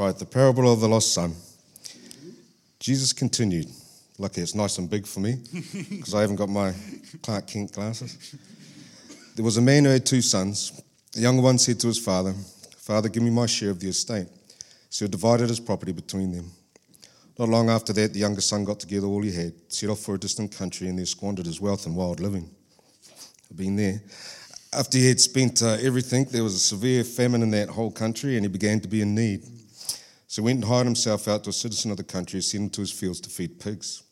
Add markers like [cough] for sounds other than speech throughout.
Right, the parable of the lost son. Jesus continued. Lucky it's nice and big for me [laughs] because I haven't got my Clark Kent glasses. There was a man who had two sons. The younger one said to his father, Father, give me my share of the estate. So he divided his property between them. Not long after that, the younger son got together all he had, set off for a distant country, and there squandered his wealth in wild living. I've been there. After he had spent uh, everything, there was a severe famine in that whole country, and he began to be in need. So he went and hired himself out to a citizen of the country sent him to his fields to feed pigs.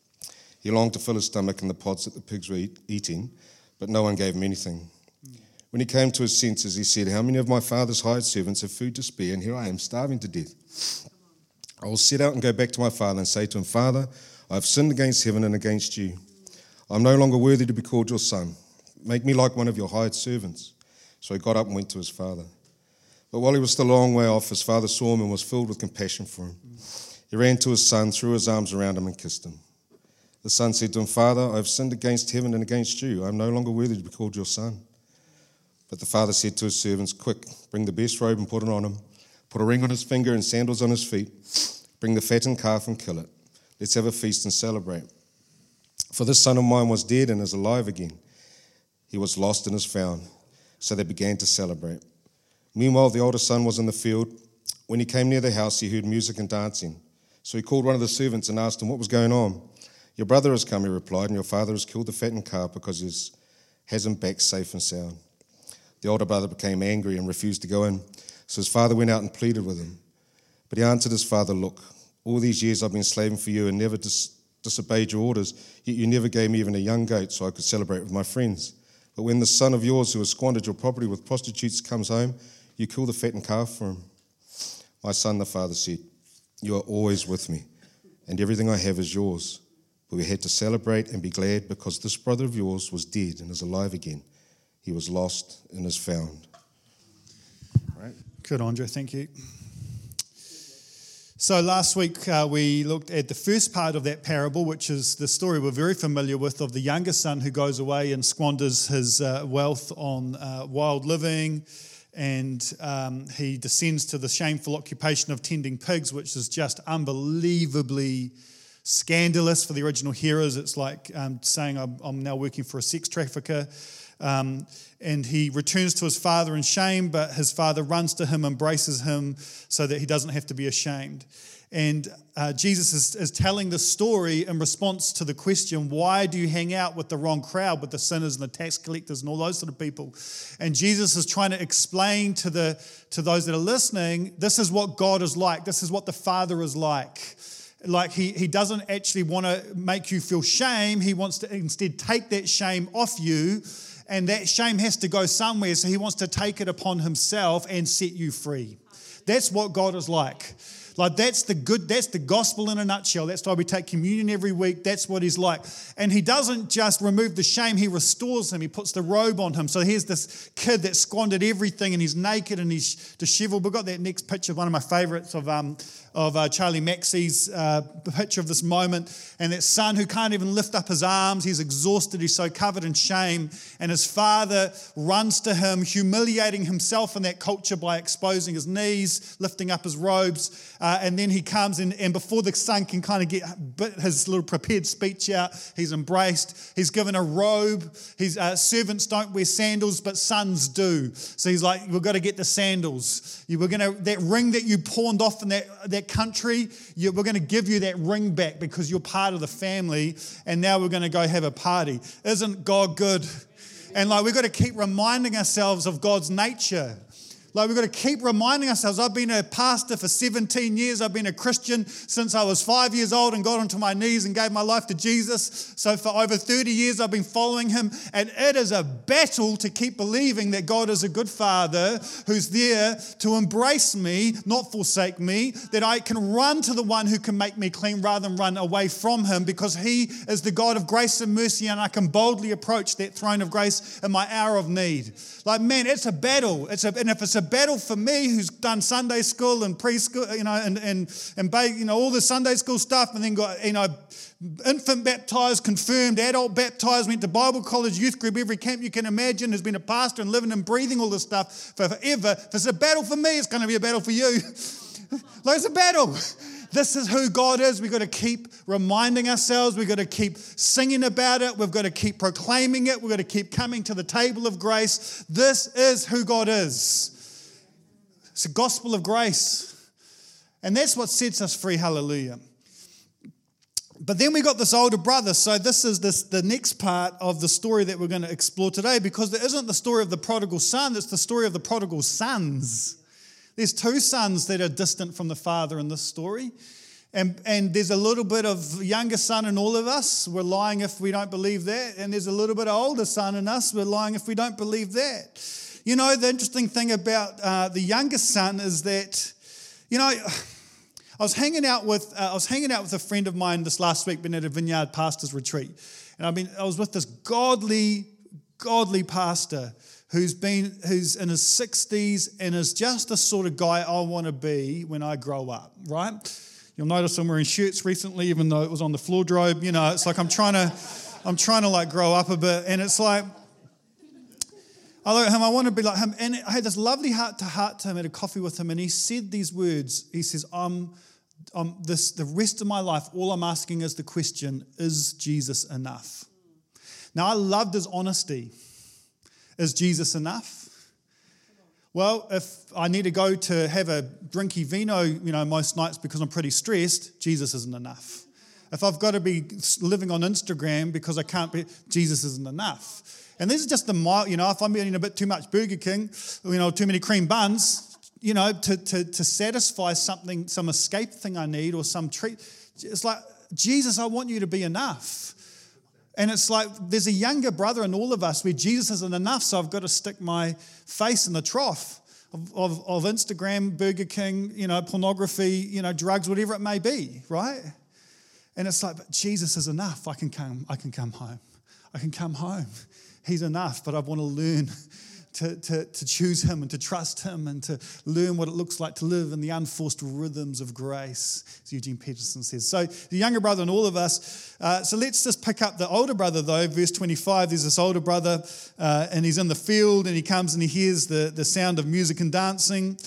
He longed to fill his stomach in the pods that the pigs were eat, eating, but no one gave him anything. When he came to his senses, he said, How many of my father's hired servants have food to spare, and here I am starving to death? I will set out and go back to my father and say to him, Father, I have sinned against heaven and against you. I am no longer worthy to be called your son. Make me like one of your hired servants. So he got up and went to his father. But while he was still a long way off, his father saw him and was filled with compassion for him. He ran to his son, threw his arms around him, and kissed him. The son said to him, Father, I have sinned against heaven and against you. I am no longer worthy to be called your son. But the father said to his servants, Quick, bring the best robe and put it on him. Put a ring on his finger and sandals on his feet. Bring the fattened calf and kill it. Let's have a feast and celebrate. For this son of mine was dead and is alive again. He was lost and is found. So they began to celebrate. Meanwhile, the older son was in the field. When he came near the house, he heard music and dancing. So he called one of the servants and asked him what was going on. Your brother has come, he replied, and your father has killed the fattened calf because he has him back safe and sound. The older brother became angry and refused to go in. So his father went out and pleaded with him. But he answered his father, Look, all these years I've been slaving for you and never dis- disobeyed your orders, yet you never gave me even a young goat so I could celebrate with my friends. But when the son of yours who has squandered your property with prostitutes comes home, you kill the fattened calf for him. My son, the father said, You are always with me, and everything I have is yours. But we had to celebrate and be glad because this brother of yours was dead and is alive again. He was lost and is found. Right. Good, Andre. Thank you. So, last week uh, we looked at the first part of that parable, which is the story we're very familiar with of the younger son who goes away and squanders his uh, wealth on uh, wild living. And um, he descends to the shameful occupation of tending pigs, which is just unbelievably scandalous for the original hearers. It's like um, saying, I'm, I'm now working for a sex trafficker. Um, and he returns to his father in shame, but his father runs to him, embraces him so that he doesn't have to be ashamed. And uh, Jesus is, is telling the story in response to the question, why do you hang out with the wrong crowd, with the sinners and the tax collectors and all those sort of people? And Jesus is trying to explain to, the, to those that are listening, this is what God is like, this is what the Father is like like he, he doesn't actually want to make you feel shame he wants to instead take that shame off you and that shame has to go somewhere. So he wants to take it upon himself and set you free. That's what God is like. Like that's the good, that's the gospel in a nutshell. That's why we take communion every week. That's what he's like. And he doesn't just remove the shame, he restores him. He puts the robe on him. So here's this kid that squandered everything and he's naked and he's disheveled. We've got that next picture, one of my favorites of um, of uh, Charlie Mackesy's uh, picture of this moment, and that son who can't even lift up his arms. He's exhausted, he's so covered in shame, and his father runs to him, humiliating himself in that culture by exposing his knees, lifting up his robes, uh, and then he comes in, and before the son can kind of get his little prepared speech out, he's embraced. He's given a robe. His uh, servants don't wear sandals, but sons do. So he's like, "We've got to get the sandals. You were gonna that ring that you pawned off in that that country, you, we're going to give you that ring back because you're part of the family, and now we're going to go have a party. Isn't God good? And like, we've got to keep reminding ourselves of God's nature. Like, we've got to keep reminding ourselves I've been a pastor for 17 years. I've been a Christian since I was five years old and got onto my knees and gave my life to Jesus. So, for over 30 years, I've been following him. And it is a battle to keep believing that God is a good father who's there to embrace me, not forsake me, that I can run to the one who can make me clean rather than run away from him because he is the God of grace and mercy and I can boldly approach that throne of grace in my hour of need. Like, man, it's a battle. It's a, and if it's a battle for me who's done Sunday school and preschool, you know, and, and, and you know, all the Sunday school stuff, and then got, you know, infant baptized, confirmed, adult baptized, went to Bible college, youth group, every camp you can imagine, has been a pastor and living and breathing all this stuff for forever. If it's a battle for me, it's going to be a battle for you. like it's a battle. This is who God is. We've got to keep reminding ourselves. We've got to keep singing about it. We've got to keep proclaiming it. We've got to keep coming to the table of grace. This is who God is. It's a gospel of grace. And that's what sets us free. Hallelujah. But then we got this older brother. So this is this the next part of the story that we're going to explore today because there isn't the story of the prodigal son, it's the story of the prodigal sons. There's two sons that are distant from the father in this story. And, and there's a little bit of younger son in all of us. We're lying if we don't believe that. And there's a little bit of older son in us. We're lying if we don't believe that. You know, the interesting thing about uh, the youngest son is that, you know, [sighs] I was hanging out with uh, I was hanging out with a friend of mine this last week, been at a vineyard pastor's retreat, and I mean I was with this godly, godly pastor who's been who's in his 60s and is just the sort of guy I want to be when I grow up, right? You'll notice I'm wearing shirts recently, even though it was on the floor drobe. You know, it's like I'm trying to, I'm trying to like grow up a bit, and it's like, I look at him, I want to be like him. And I had this lovely heart to heart to him, at a coffee with him, and he said these words. He says, "I'm, I'm this the rest of my life. All I'm asking is the question: Is Jesus enough?" Now I loved his honesty. Is Jesus enough? Well, if I need to go to have a drinky vino, you know, most nights because I'm pretty stressed, Jesus isn't enough. If I've got to be living on Instagram because I can't be, Jesus isn't enough. And this is just the mild, you know, if I'm eating a bit too much Burger King, you know, too many cream buns, you know, to, to, to satisfy something, some escape thing I need or some treat, it's like, Jesus, I want you to be enough. And it's like there's a younger brother in all of us where Jesus isn't enough, so I've got to stick my face in the trough of, of, of Instagram, Burger King, you know, pornography, you know, drugs, whatever it may be, right? And it's like, but Jesus is enough. I can come, I can come home. I can come home. He's enough, but I want to learn to, to, to choose Him and to trust Him and to learn what it looks like to live in the unforced rhythms of grace, as Eugene Peterson says. So, the younger brother and all of us. Uh, so, let's just pick up the older brother, though. Verse 25 there's this older brother, uh, and he's in the field and he comes and he hears the, the sound of music and dancing.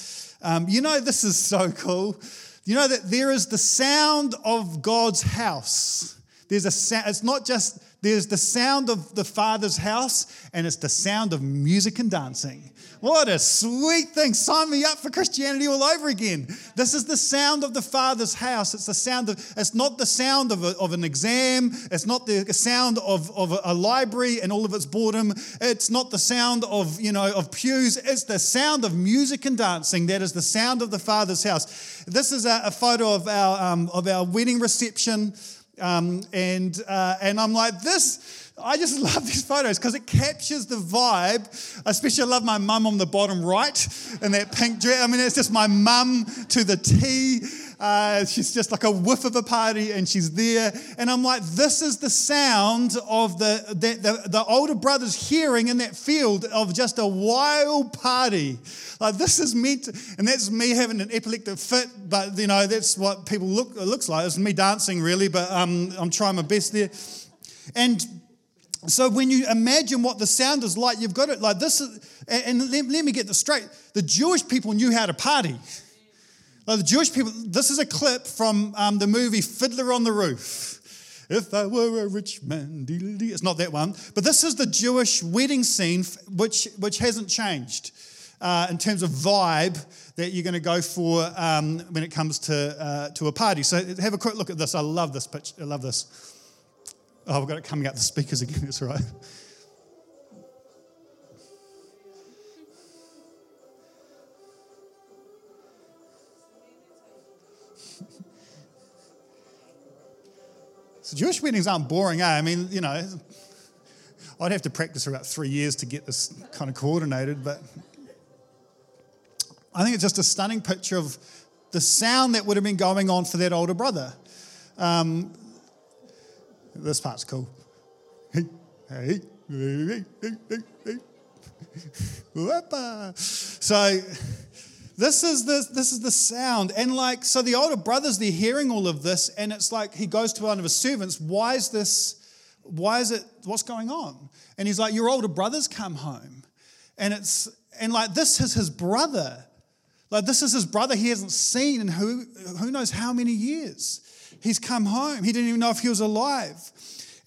Um, you know, this is so cool. You know that there is the sound of God's house. There's a sound, it's not just there's the sound of the Father's house, and it's the sound of music and dancing. What a sweet thing. Sign me up for Christianity all over again. This is the sound of the Father's house. It's the sound of, it's not the sound of, a, of an exam. It's not the sound of, of a library and all of its boredom. It's not the sound of, you know, of pews. It's the sound of music and dancing. That is the sound of the Father's house. This is a, a photo of our, um, of our wedding reception. Um, and, uh, and I'm like, this, I just [laughs] love these photos because it captures the vibe. Especially, I love my mum on the bottom right in that pink dress. I mean, it's just my mum to the T. Uh, she's just like a whiff of a party and she's there. And I'm like, this is the sound of the, the, the, the older brothers hearing in that field of just a wild party. Like, this is meant, and that's me having an epileptic fit, but you know, that's what people look, it looks like. It's me dancing, really, but um, I'm trying my best there. And so when you imagine what the sound is like, you've got it like this is, and let, let me get this straight. The Jewish people knew how to party. Like the Jewish people, this is a clip from um, the movie Fiddler on the Roof. If I were a rich man, it's not that one, but this is the Jewish wedding scene, which, which hasn't changed uh, in terms of vibe that you're going to go for um, when it comes to, uh, to a party. So have a quick look at this. I love this picture. I love this. Oh, I've got it coming out the speakers again. [laughs] That's right. [laughs] So Jewish weddings aren't boring, eh? I mean, you know, I'd have to practice for about three years to get this kind of coordinated, but I think it's just a stunning picture of the sound that would have been going on for that older brother. Um, this part's cool. Hey, hey, hey, hey, hey, hey. So this is the, this is the sound. And like, so the older brothers, they're hearing all of this, and it's like he goes to one of his servants, why is this, why is it, what's going on? And he's like, your older brothers come home. And it's, and like, this is his brother. Like, this is his brother he hasn't seen in who, who knows how many years. He's come home. He didn't even know if he was alive.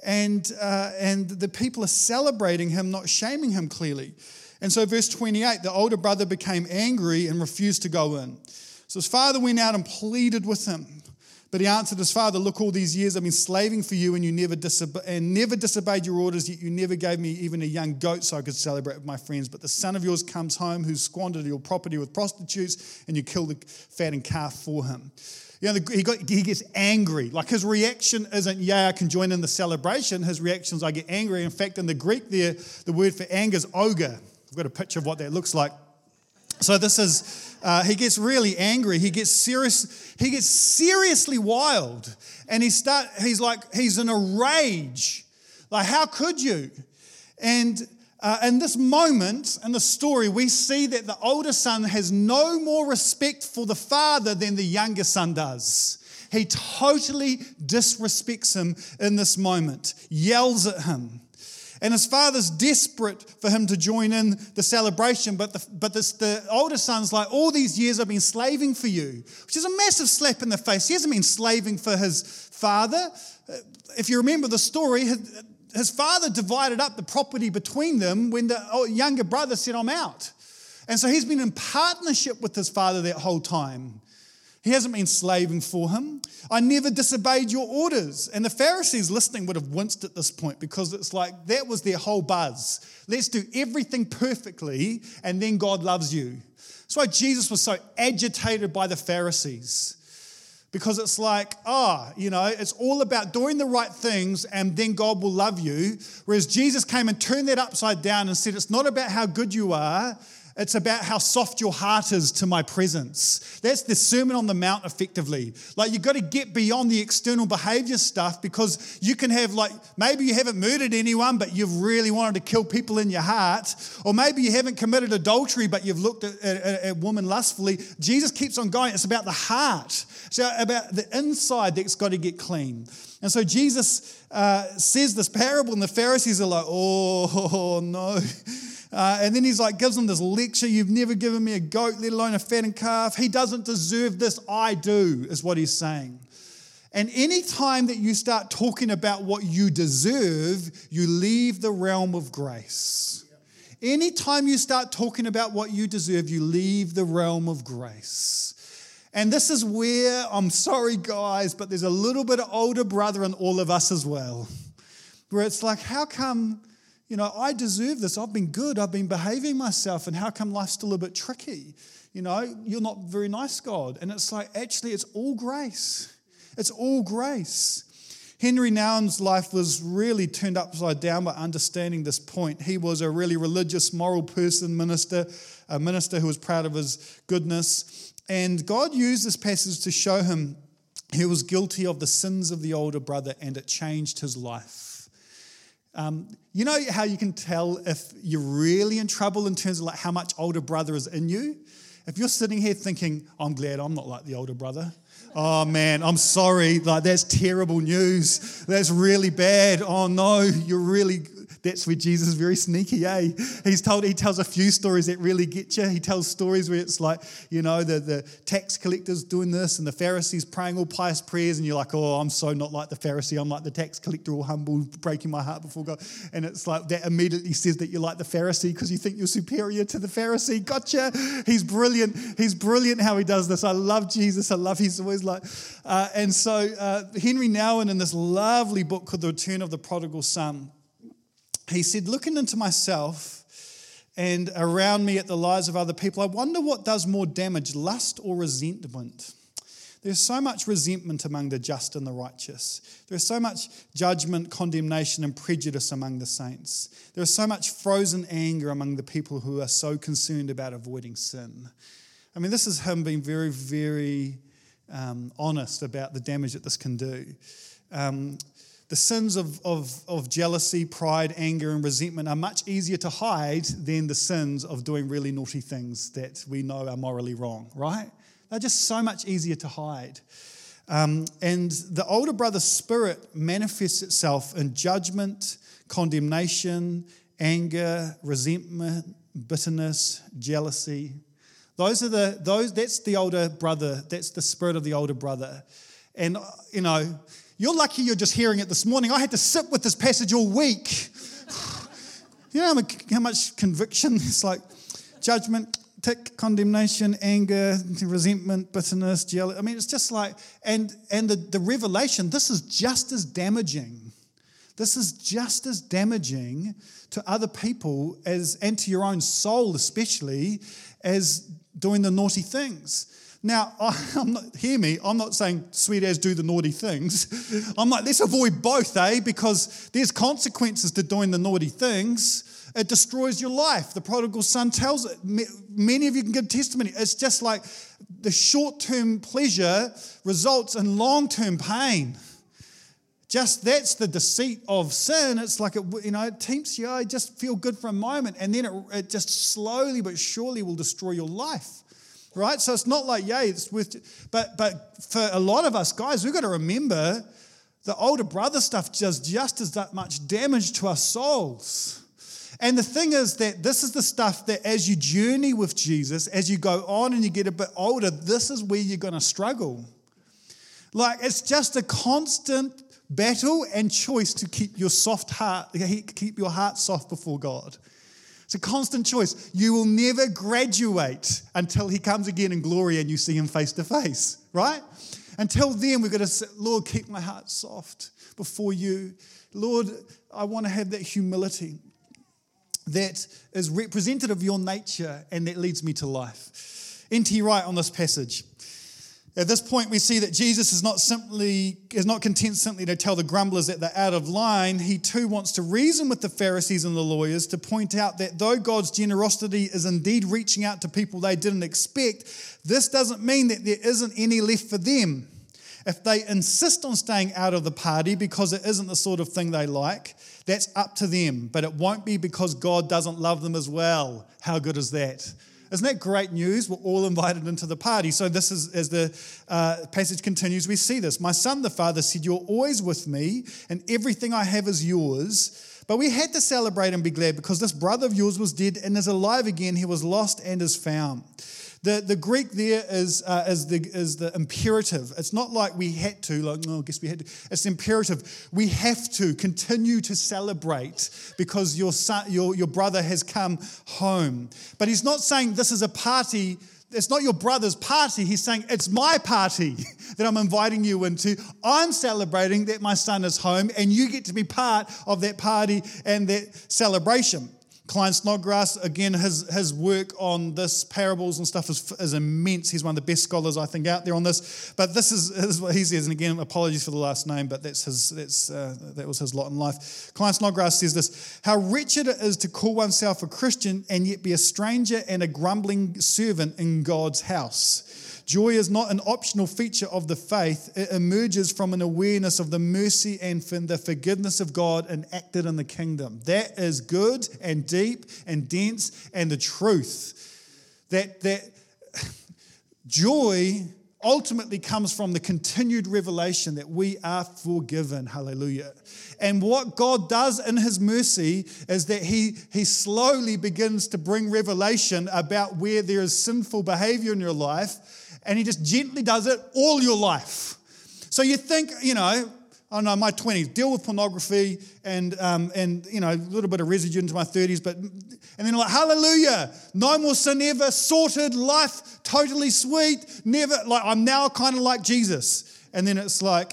And, uh, and the people are celebrating him, not shaming him clearly. And so, verse 28 the older brother became angry and refused to go in. So his father went out and pleaded with him. But he answered his father, Look, all these years I've been slaving for you, and you never, disobe- and never disobeyed your orders, yet you never gave me even a young goat so I could celebrate with my friends. But the son of yours comes home who squandered your property with prostitutes, and you kill the fattened calf for him. You know, he, got, he gets angry. Like his reaction isn't, yeah, I can join in the celebration. His reaction is, I get angry. In fact, in the Greek, there, the word for anger is ogre. I've got a picture of what that looks like. So this is, uh, he gets really angry. He gets serious. He gets seriously wild, and he start. He's like he's in a rage. Like how could you? And uh, in this moment in the story, we see that the older son has no more respect for the father than the younger son does. He totally disrespects him in this moment, yells at him. And his father's desperate for him to join in the celebration, but, the, but this, the older son's like, All these years I've been slaving for you, which is a massive slap in the face. He hasn't been slaving for his father. Uh, if you remember the story, his father divided up the property between them when the younger brother said, I'm out. And so he's been in partnership with his father that whole time. He hasn't been slaving for him. I never disobeyed your orders. And the Pharisees listening would have winced at this point because it's like that was their whole buzz. Let's do everything perfectly and then God loves you. That's why Jesus was so agitated by the Pharisees. Because it's like, ah, oh, you know, it's all about doing the right things and then God will love you. Whereas Jesus came and turned that upside down and said, it's not about how good you are, it's about how soft your heart is to my presence. That's the Sermon on the Mount, effectively. Like, you've got to get beyond the external behavior stuff because you can have, like, maybe you haven't murdered anyone, but you've really wanted to kill people in your heart. Or maybe you haven't committed adultery, but you've looked at a, woman lustfully. Jesus keeps on going. It's about the heart, it's about the inside that's got to get clean. And so Jesus uh, says this parable, and the Pharisees are like, oh, [laughs] no. Uh, and then he's like, gives them this lecture You've never given me a goat, let alone a fattened calf. He doesn't deserve this, I do, is what he's saying. And any time that you start talking about what you deserve, you leave the realm of grace. Anytime you start talking about what you deserve, you leave the realm of grace. And this is where, I'm sorry, guys, but there's a little bit of older brother in all of us as well. Where it's like, how come you know, I deserve this. I've been good. I've been behaving myself. And how come life's still a bit tricky? You know, you're not very nice, God. And it's like, actually, it's all grace. It's all grace. Henry Nouwen's life was really turned upside down by understanding this point. He was a really religious, moral person, minister, a minister who was proud of his goodness. And God used this passage to show him he was guilty of the sins of the older brother, and it changed his life. Um, you know how you can tell if you're really in trouble in terms of like how much older brother is in you? If you're sitting here thinking, I'm glad I'm not like the older brother. Oh man, I'm sorry. Like that's terrible news. That's really bad. Oh no, you're really that's where Jesus is very sneaky, eh? He's told, he tells a few stories that really get you. He tells stories where it's like, you know, the, the tax collectors doing this and the Pharisees praying all pious prayers, and you're like, oh, I'm so not like the Pharisee. I'm like the tax collector, all humble, breaking my heart before God. And it's like that immediately says that you're like the Pharisee because you think you're superior to the Pharisee. Gotcha. He's brilliant. He's brilliant how he does this. I love Jesus. I love he's always like, uh, and so uh, Henry Nouwen in this lovely book called The Return of the Prodigal Son he said, looking into myself and around me at the lives of other people, I wonder what does more damage, lust or resentment? There's so much resentment among the just and the righteous. There's so much judgment, condemnation, and prejudice among the saints. There's so much frozen anger among the people who are so concerned about avoiding sin. I mean, this is him being very, very um, honest about the damage that this can do. Um, the sins of, of, of jealousy, pride, anger, and resentment are much easier to hide than the sins of doing really naughty things that we know are morally wrong, right? They're just so much easier to hide. Um, and the older brother's spirit manifests itself in judgment, condemnation, anger, resentment, bitterness, jealousy, Those are the those that's the older brother, that's the spirit of the older brother. And you know, you're lucky you're just hearing it this morning. I had to sit with this passage all week. you know how much conviction? [laughs] It's like judgment, tick, condemnation, anger, resentment, bitterness, jealousy. I mean, it's just like, and and the, the revelation, this is just as damaging. This is just as damaging to other people as and to your own soul, especially, as doing the naughty things. Now, [laughs] I, am not, hear me, I'm not saying sweet as do the naughty things. [laughs] I'm like, let's avoid both, eh? Because there's consequences to doing the naughty things. It destroys your life. The prodigal son tells it. Many of you can give testimony. It's just like the short term pleasure results in long term pain. Just that's the deceit of sin. It's like, it, you know, it tempts you. I just feel good for a moment, and then it, it just slowly but surely will destroy your life right? So it's not like, yay, it's with, but, but for a lot of us guys, we've got to remember the older brother stuff does just as that much damage to our souls. And the thing is that this is the stuff that as you journey with Jesus, as you go on and you get a bit older, this is where you're going to struggle. Like it's just a constant battle and choice to keep your soft heart, keep your heart soft before God. It's a constant choice. You will never graduate until He comes again in glory and you see Him face to face, right? Until then, we've got to say, Lord, keep my heart soft before you. Lord, I want to have that humility that is representative of your nature and that leads me to life. N.T. Wright on this passage. At this point, we see that Jesus is not simply is not content simply to tell the grumblers that they're out of line. He too wants to reason with the Pharisees and the lawyers to point out that though God's generosity is indeed reaching out to people they didn't expect, this doesn't mean that there isn't any left for them. If they insist on staying out of the party because it isn't the sort of thing they like, that's up to them. But it won't be because God doesn't love them as well. How good is that? Isn't that great news? We're all invited into the party. So, this is, as the uh, passage continues, we see this. My son, the father, said, You're always with me, and everything I have is yours. But we had to celebrate and be glad because this brother of yours was dead and is alive again. He was lost and is found. The, the Greek there is, uh, is, the, is the imperative. It's not like we had to, like, no, I guess we had to. It's imperative. We have to continue to celebrate because your, son, your, your brother has come home. But he's not saying this is a party it's not your brother's party. He's saying, It's my party [laughs] that I'm inviting you into. I'm celebrating that my son is home, and you get to be part of that party and that celebration. Klyne Snodgrass, again, his, his work on this parables and stuff is, is immense. He's one of the best scholars, I think, out there on this. But this is, this is what he says. And again, apologies for the last name, but that's his, that's, uh, that was his lot in life. Klyne Snodgrass says this How wretched it is to call oneself a Christian and yet be a stranger and a grumbling servant in God's house. Joy is not an optional feature of the faith, it emerges from an awareness of the mercy and the forgiveness of God enacted in the kingdom. That is good and deep and dense and the truth. That, that [sighs] joy ultimately comes from the continued revelation that we are forgiven. Hallelujah. And what God does in His mercy is that He, he slowly begins to bring revelation about where there is sinful behavior in your life and he just gently does it all your life. So you think, you know, I don't know, my 20s, deal with pornography and, um, and you know, a little bit of residue into my 30s, but, and then like, hallelujah, no more sin ever, sorted, life totally sweet, never, like, I'm now kind of like Jesus. And then it's like,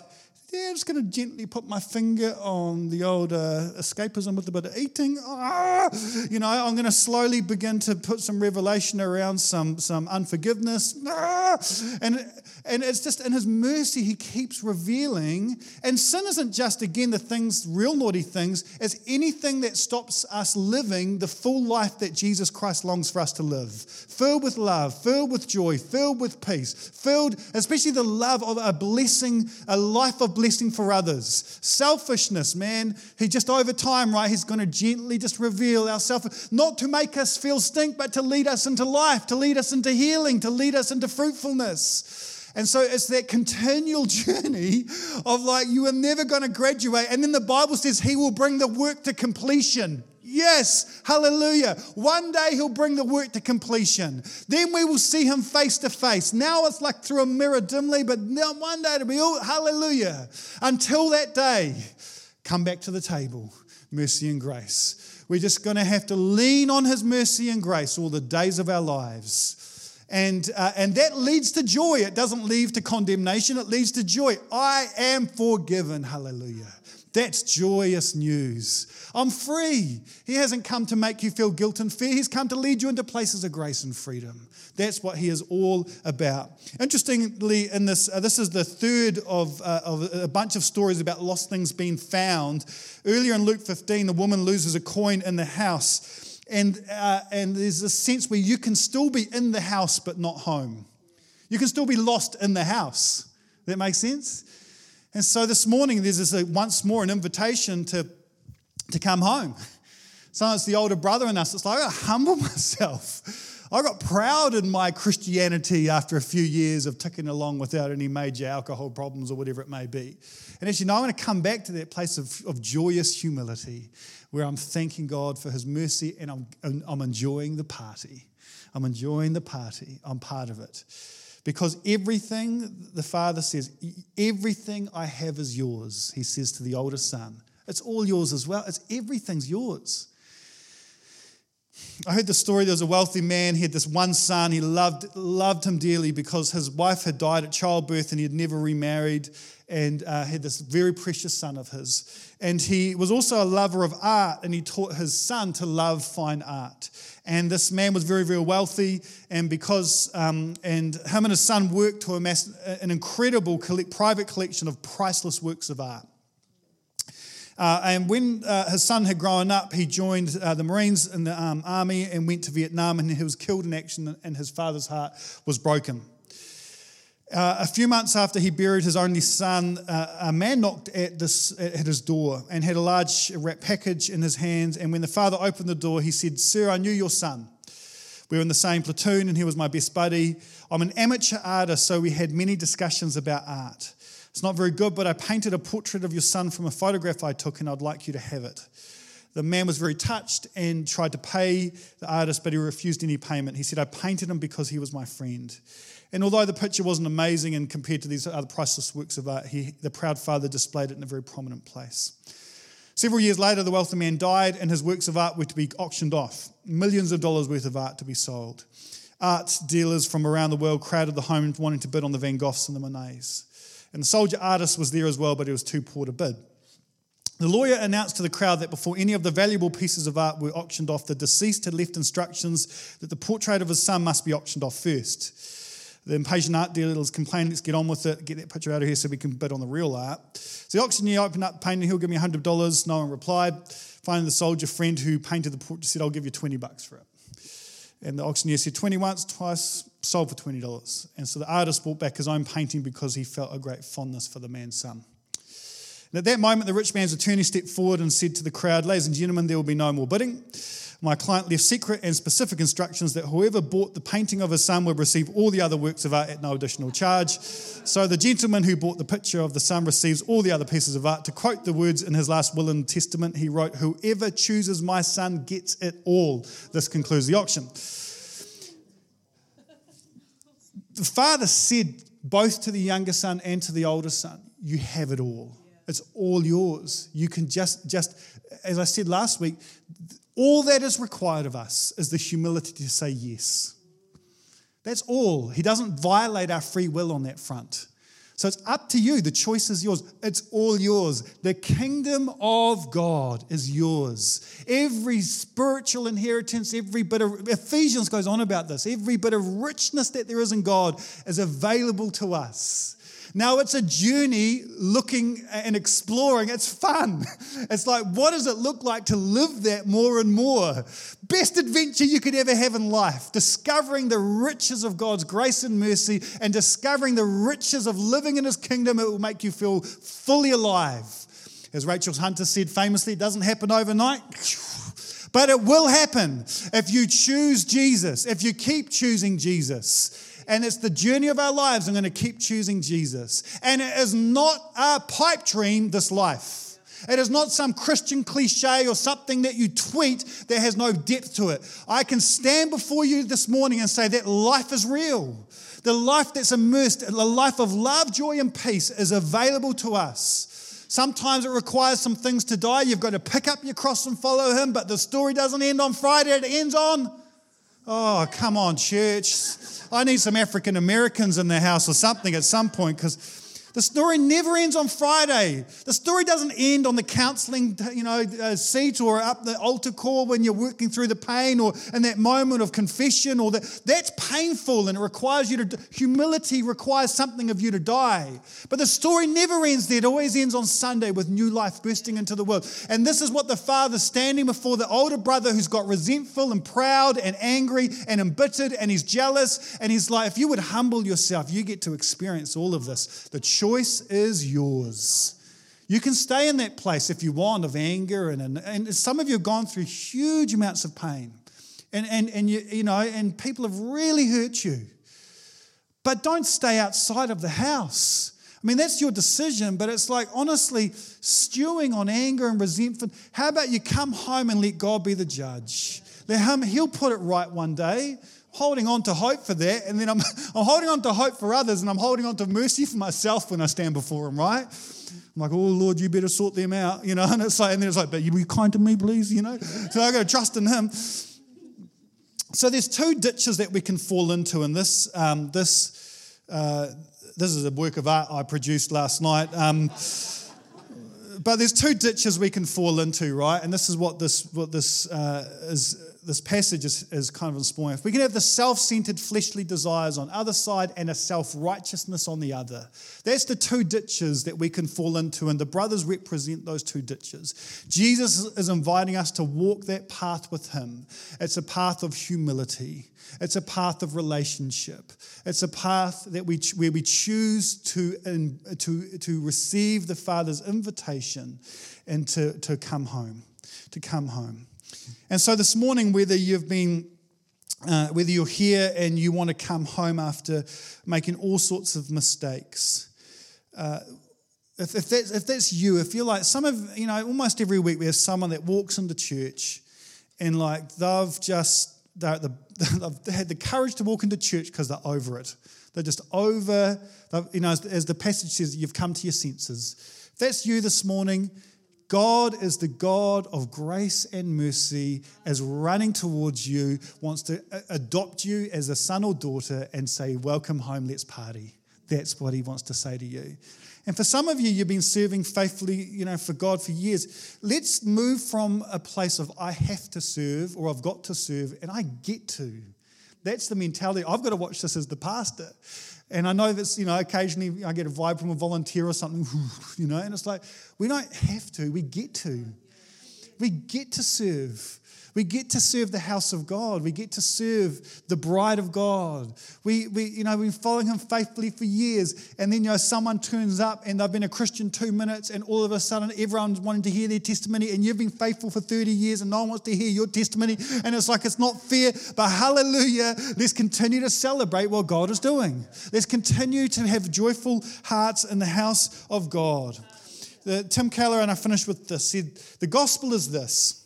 yeah, I'm just going to gently put my finger on the old uh, escapism with a bit of eating. Ah! You know, I'm going to slowly begin to put some revelation around some, some unforgiveness. Ah! And, and it's just in his mercy, he keeps revealing. And sin isn't just, again, the things, real naughty things, it's anything that stops us living the full life that Jesus Christ longs for us to live. Filled with love, filled with joy, filled with peace, filled, especially the love of a blessing, a life of blessing for others. Selfishness, man, he just over time, right, he's going to gently just reveal our self, not to make us feel stink, but to lead us into life, to lead us into healing, to lead us into fruitfulness. And so it's that continual [laughs] journey of like, you are never going to graduate. And then the Bible says he will bring the work to completion. Yes, hallelujah. One day he'll bring the work to completion. Then we will see him face to face. Now it's like through a mirror dimly, but now one day it'll be all hallelujah. Until that day, come back to the table, mercy and grace. We're just going to have to lean on his mercy and grace all the days of our lives. And, uh, and that leads to joy. It doesn't lead to condemnation, it leads to joy. I am forgiven. Hallelujah. That's joyous news. I'm free. He hasn't come to make you feel guilt and fear. He's come to lead you into places of grace and freedom. That's what he is all about. Interestingly, in this, uh, this is the third of, uh, of a bunch of stories about lost things being found. Earlier in Luke 15, the woman loses a coin in the house and, uh, and there's a sense where you can still be in the house but not home. You can still be lost in the house. That makes sense? And so this morning, there's this, uh, once more an invitation to, to come home. So it's the older brother in us. It's like, I humble [laughs] myself. I got proud in my Christianity after a few years of ticking along without any major alcohol problems or whatever it may be. And you know, I'm going to come back to that place of, of joyous humility where I'm thanking God for his mercy and I'm, I'm enjoying the party. I'm enjoying the party. I'm part of it. Because everything, the father says, everything I have is yours, he says to the older son. It's all yours as well. It's everything's yours. I heard the story. There was a wealthy man. He had this one son. He loved, loved him dearly because his wife had died at childbirth and he had never remarried and uh, had this very precious son of his. And he was also a lover of art and he taught his son to love fine art. And this man was very, very wealthy. And because, um, and him and his son worked to amass an incredible collect, private collection of priceless works of art. Uh, and when uh, his son had grown up, he joined uh, the Marines in the um, army and went to Vietnam, and he was killed in action, and his father's heart was broken. Uh, a few months after he buried his only son, uh, a man knocked at, this, at his door and had a large wrapped package in his hands. And when the father opened the door, he said, Sir, I knew your son. We were in the same platoon, and he was my best buddy. I'm an amateur artist, so we had many discussions about art. It's not very good, but I painted a portrait of your son from a photograph I took, and I'd like you to have it. The man was very touched and tried to pay the artist, but he refused any payment. He said, I painted him because he was my friend. And although the picture wasn't amazing and compared to these other priceless works of art, he, the proud father displayed it in a very prominent place. Several years later, the wealthy man died, and his works of art were to be auctioned off. Millions of dollars worth of art to be sold. Art dealers from around the world crowded the home wanting to bid on the Van Goghs and the Monets. And the soldier artist was there as well, but he was too poor to bid. The lawyer announced to the crowd that before any of the valuable pieces of art were auctioned off, the deceased had left instructions that the portrait of his son must be auctioned off first. The impatient art dealers complained, let's get on with it, get that picture out of here so we can bid on the real art. So the auctioneer opened up painting, he'll give me $100. No one replied. Finally, the soldier friend who painted the portrait said, I'll give you 20 bucks for it. And the auctioneer said, 20 once, twice, sold for $20. And so the artist brought back his own painting because he felt a great fondness for the man's son. And at that moment, the rich man's attorney stepped forward and said to the crowd, Ladies and gentlemen, there will be no more bidding. My client left secret and specific instructions that whoever bought the painting of his son would receive all the other works of art at no additional charge. So the gentleman who bought the picture of the son receives all the other pieces of art. To quote the words in his last will and testament, he wrote, Whoever chooses my son gets it all. This concludes the auction the father said both to the younger son and to the older son, You have it all. It's all yours. You can just, just, as I said last week, all that is required of us is the humility to say yes. That's all. He doesn't violate our free will on that front. So it's up to you. The choice is yours. It's all yours. The kingdom of God is yours. Every spiritual inheritance, every bit of Ephesians goes on about this. Every bit of richness that there is in God is available to us. Now it's a journey looking and exploring. It's fun. It's like, what does it look like to live that more and more? Best adventure you could ever have in life. Discovering the riches of God's grace and mercy and discovering the riches of living in His kingdom. It will make you feel fully alive. As Rachel Hunter said famously, it doesn't happen overnight. But it will happen if you choose Jesus, if you keep choosing Jesus and it's the journey of our lives. I'm going to keep choosing Jesus. And it is not a pipe dream, this life. It is not some Christian cliche or something that you tweet that has no depth to it. I can stand before you this morning and say that life is real. The life that's immersed, the life of love, joy, and peace is available to us. Sometimes it requires some things to die. You've got to pick up your cross and follow Him, but the story doesn't end on Friday, it ends on. Oh, come on, church. I need some African Americans in the house or something at some point because the story never ends on Friday. The story doesn't end on the counseling, you know, uh, seat or up the altar call when you're working through the pain or in that moment of confession or that. That's painful and it requires you to, humility requires something of you to die. But the story never ends there. It always ends on Sunday with new life bursting into the world. And this is what the father standing before the older brother who's got resentful and proud and angry and embittered and he's jealous. And he's like, if you would humble yourself, you get to experience all of this. The choice is yours. You can stay in that place if you want of anger, and, and, some of you have gone through huge amounts of pain. And, and, and you, you know, and people have really hurt you. But don't stay outside of the house. I mean, that's your decision, but it's like honestly stewing on anger and resentment. How about you come home and let God be the judge? Let him, he'll put it right one day holding on to hope for that, and then I'm, [laughs] I'm holding on to hope for others, and I'm holding on to mercy for myself when I stand before Him, right? I'm like, oh Lord, you better sort them out, you know. [laughs] And it's like, and then it's like, but you be kind to me, please, you know. So I got to trust in Him. So there's two ditches that we can fall into, and this um, this uh, this is a work of art I produced last night. Um, but there's two ditches we can fall into, right? And this is what this what this uh, is this passage is, is kind of inspiring. If we can have the self centered fleshly desires on other side and a self righteousness on the other, that's the two ditches that we can fall into, and the brothers represent those two ditches. Jesus is inviting us to walk that path with Him. It's a path of humility. It's a path of relationship. It's a path that we, where we choose to, to, to receive the Father's invitation and to, to come home, to come home. And so this morning, whether you've been uh, whether you're here and you want to come home after making all sorts of mistakes, uh, if, if, that's, if that's you, if you're like some of, you know, almost every week we have someone that walks into church and like they've just, they're the, [laughs] they've had the courage to walk into church because they're over it. They're just over, you know, as, as the passage says, you've come to your senses. If that's you this morning, God is the God of grace and mercy, as running towards you, wants to uh, adopt you as a son or daughter and say, Welcome home, let's party. That's what he wants to say to you. And for some of you, you've been serving faithfully, you know, for God for years. Let's move from a place of I have to serve or I've got to serve and I get to. That's the mentality. I've got to watch this as the pastor. And I know that's, you know, occasionally I get a vibe from a volunteer or something, [sighs] you know, and it's like, we don't have to, we get to. We get to serve. We get to serve the house of God. We get to serve the bride of God. We, we, you know, we've been following him faithfully for years. And then, you know, someone turns up and they've been a Christian two minutes and all of a sudden everyone's wanting to hear their testimony and you've been faithful for 30 years and no one wants to hear your testimony. And it's like, it's not fair. But hallelujah, let's continue to celebrate what God is doing. Let's continue to have joyful hearts in the house of God. The, Tim Keller, and I finished with this, said, The gospel is this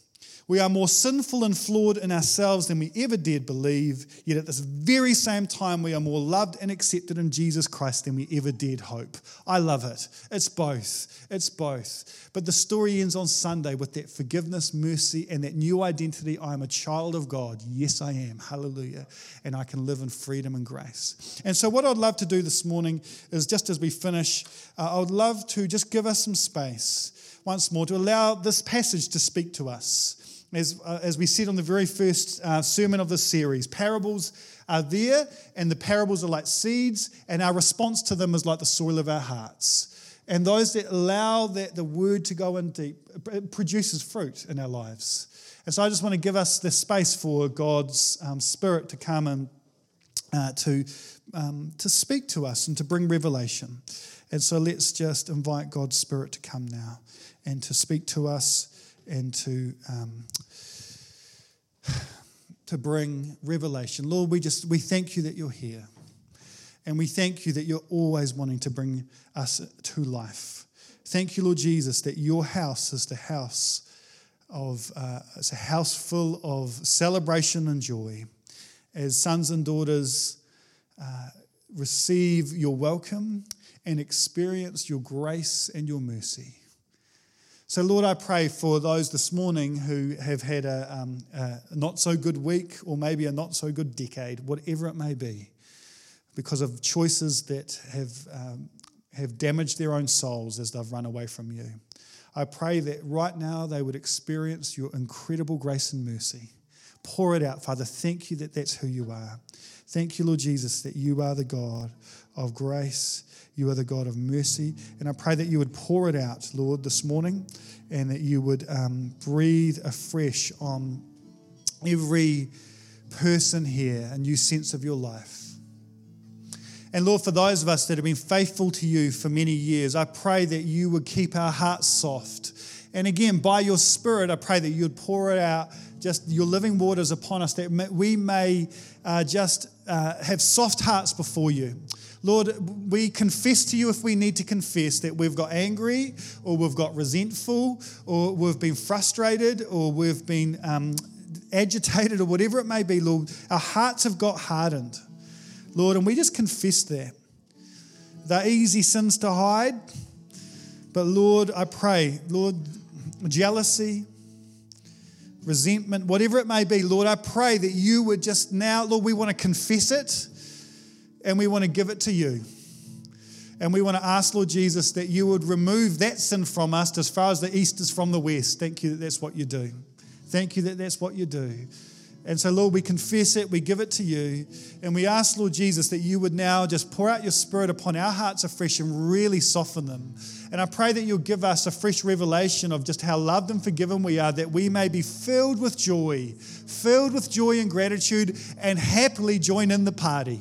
we are more sinful and flawed in ourselves than we ever dared believe, yet at this very same time, we are more loved and accepted in Jesus Christ than we ever dared hope. I love it. It's both. It's both. But the story ends on Sunday with that forgiveness, mercy, and that new identity. I am a child of God. Yes, I am. Hallelujah. And I can live in freedom and grace. And so, what I'd love to do this morning is just as we finish, uh, I would love to just give us some space once more to allow this passage to speak to us as, uh, as we said on the very first uh, sermon of this series, parables are there, and the parables are like seeds, and our response to them is like the soil of our hearts. And those that allow that the word to go in deep produces fruit in our lives. And so I just want to give us this space for God's um, Spirit to come and uh, to, um, to speak to us and to bring revelation. And so let's just invite God's Spirit to come now and to speak to us and to um, [sighs] to bring revelation. Lord, we just we thank you that you're here. And we thank you that you're always wanting to bring us to life. Thank you, Lord Jesus, that your house is the house of, uh, it's a house full of celebration and joy. As sons and daughters uh, receive your welcome and experience your grace and your mercy. So, Lord, I pray for those this morning who have had a, um, a not so good week or maybe a not so good decade, whatever it may be, because of choices that have, um, have damaged their own souls as they've run away from you. I pray that right now they would experience your incredible grace and mercy. Pour it out, Father. Thank you that that's who you are. Thank you, Lord Jesus, that you are the God of grace you are the God of mercy. And I pray that you would pour it out, Lord, this morning, and that you would um, breathe afresh on every person here a new sense of your life. And Lord, for those of us that have been faithful to you for many years, I pray that you would keep our hearts soft. And again, by your Spirit, I pray that you would pour it out, just your living waters upon us, that we may uh, just uh, have soft hearts before you. Lord, we confess to you if we need to confess that we've got angry or we've got resentful or we've been frustrated or we've been um, agitated or whatever it may be, Lord. Our hearts have got hardened, Lord, and we just confess that. They're easy sins to hide, but Lord, I pray, Lord, jealousy, resentment, whatever it may be, Lord, I pray that you would just now, Lord, we want to confess it and we want to give it to you. And we want to ask, Lord Jesus, that you would remove that sin from us as far as the east is from the west. Thank you that that's what you do. Thank you that that's what you do. And so, Lord, we confess it, we give it to you, and we ask, Lord Jesus, that you would now just pour out your spirit upon our hearts afresh and really soften them. And I pray that you'll give us a fresh revelation of just how loved and forgiven we are, that we may be filled with joy, filled with joy and gratitude, and happily join in the party.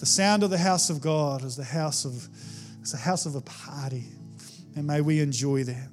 The sound of the house of God is the house of, it's the house of a party. And may we enjoy that.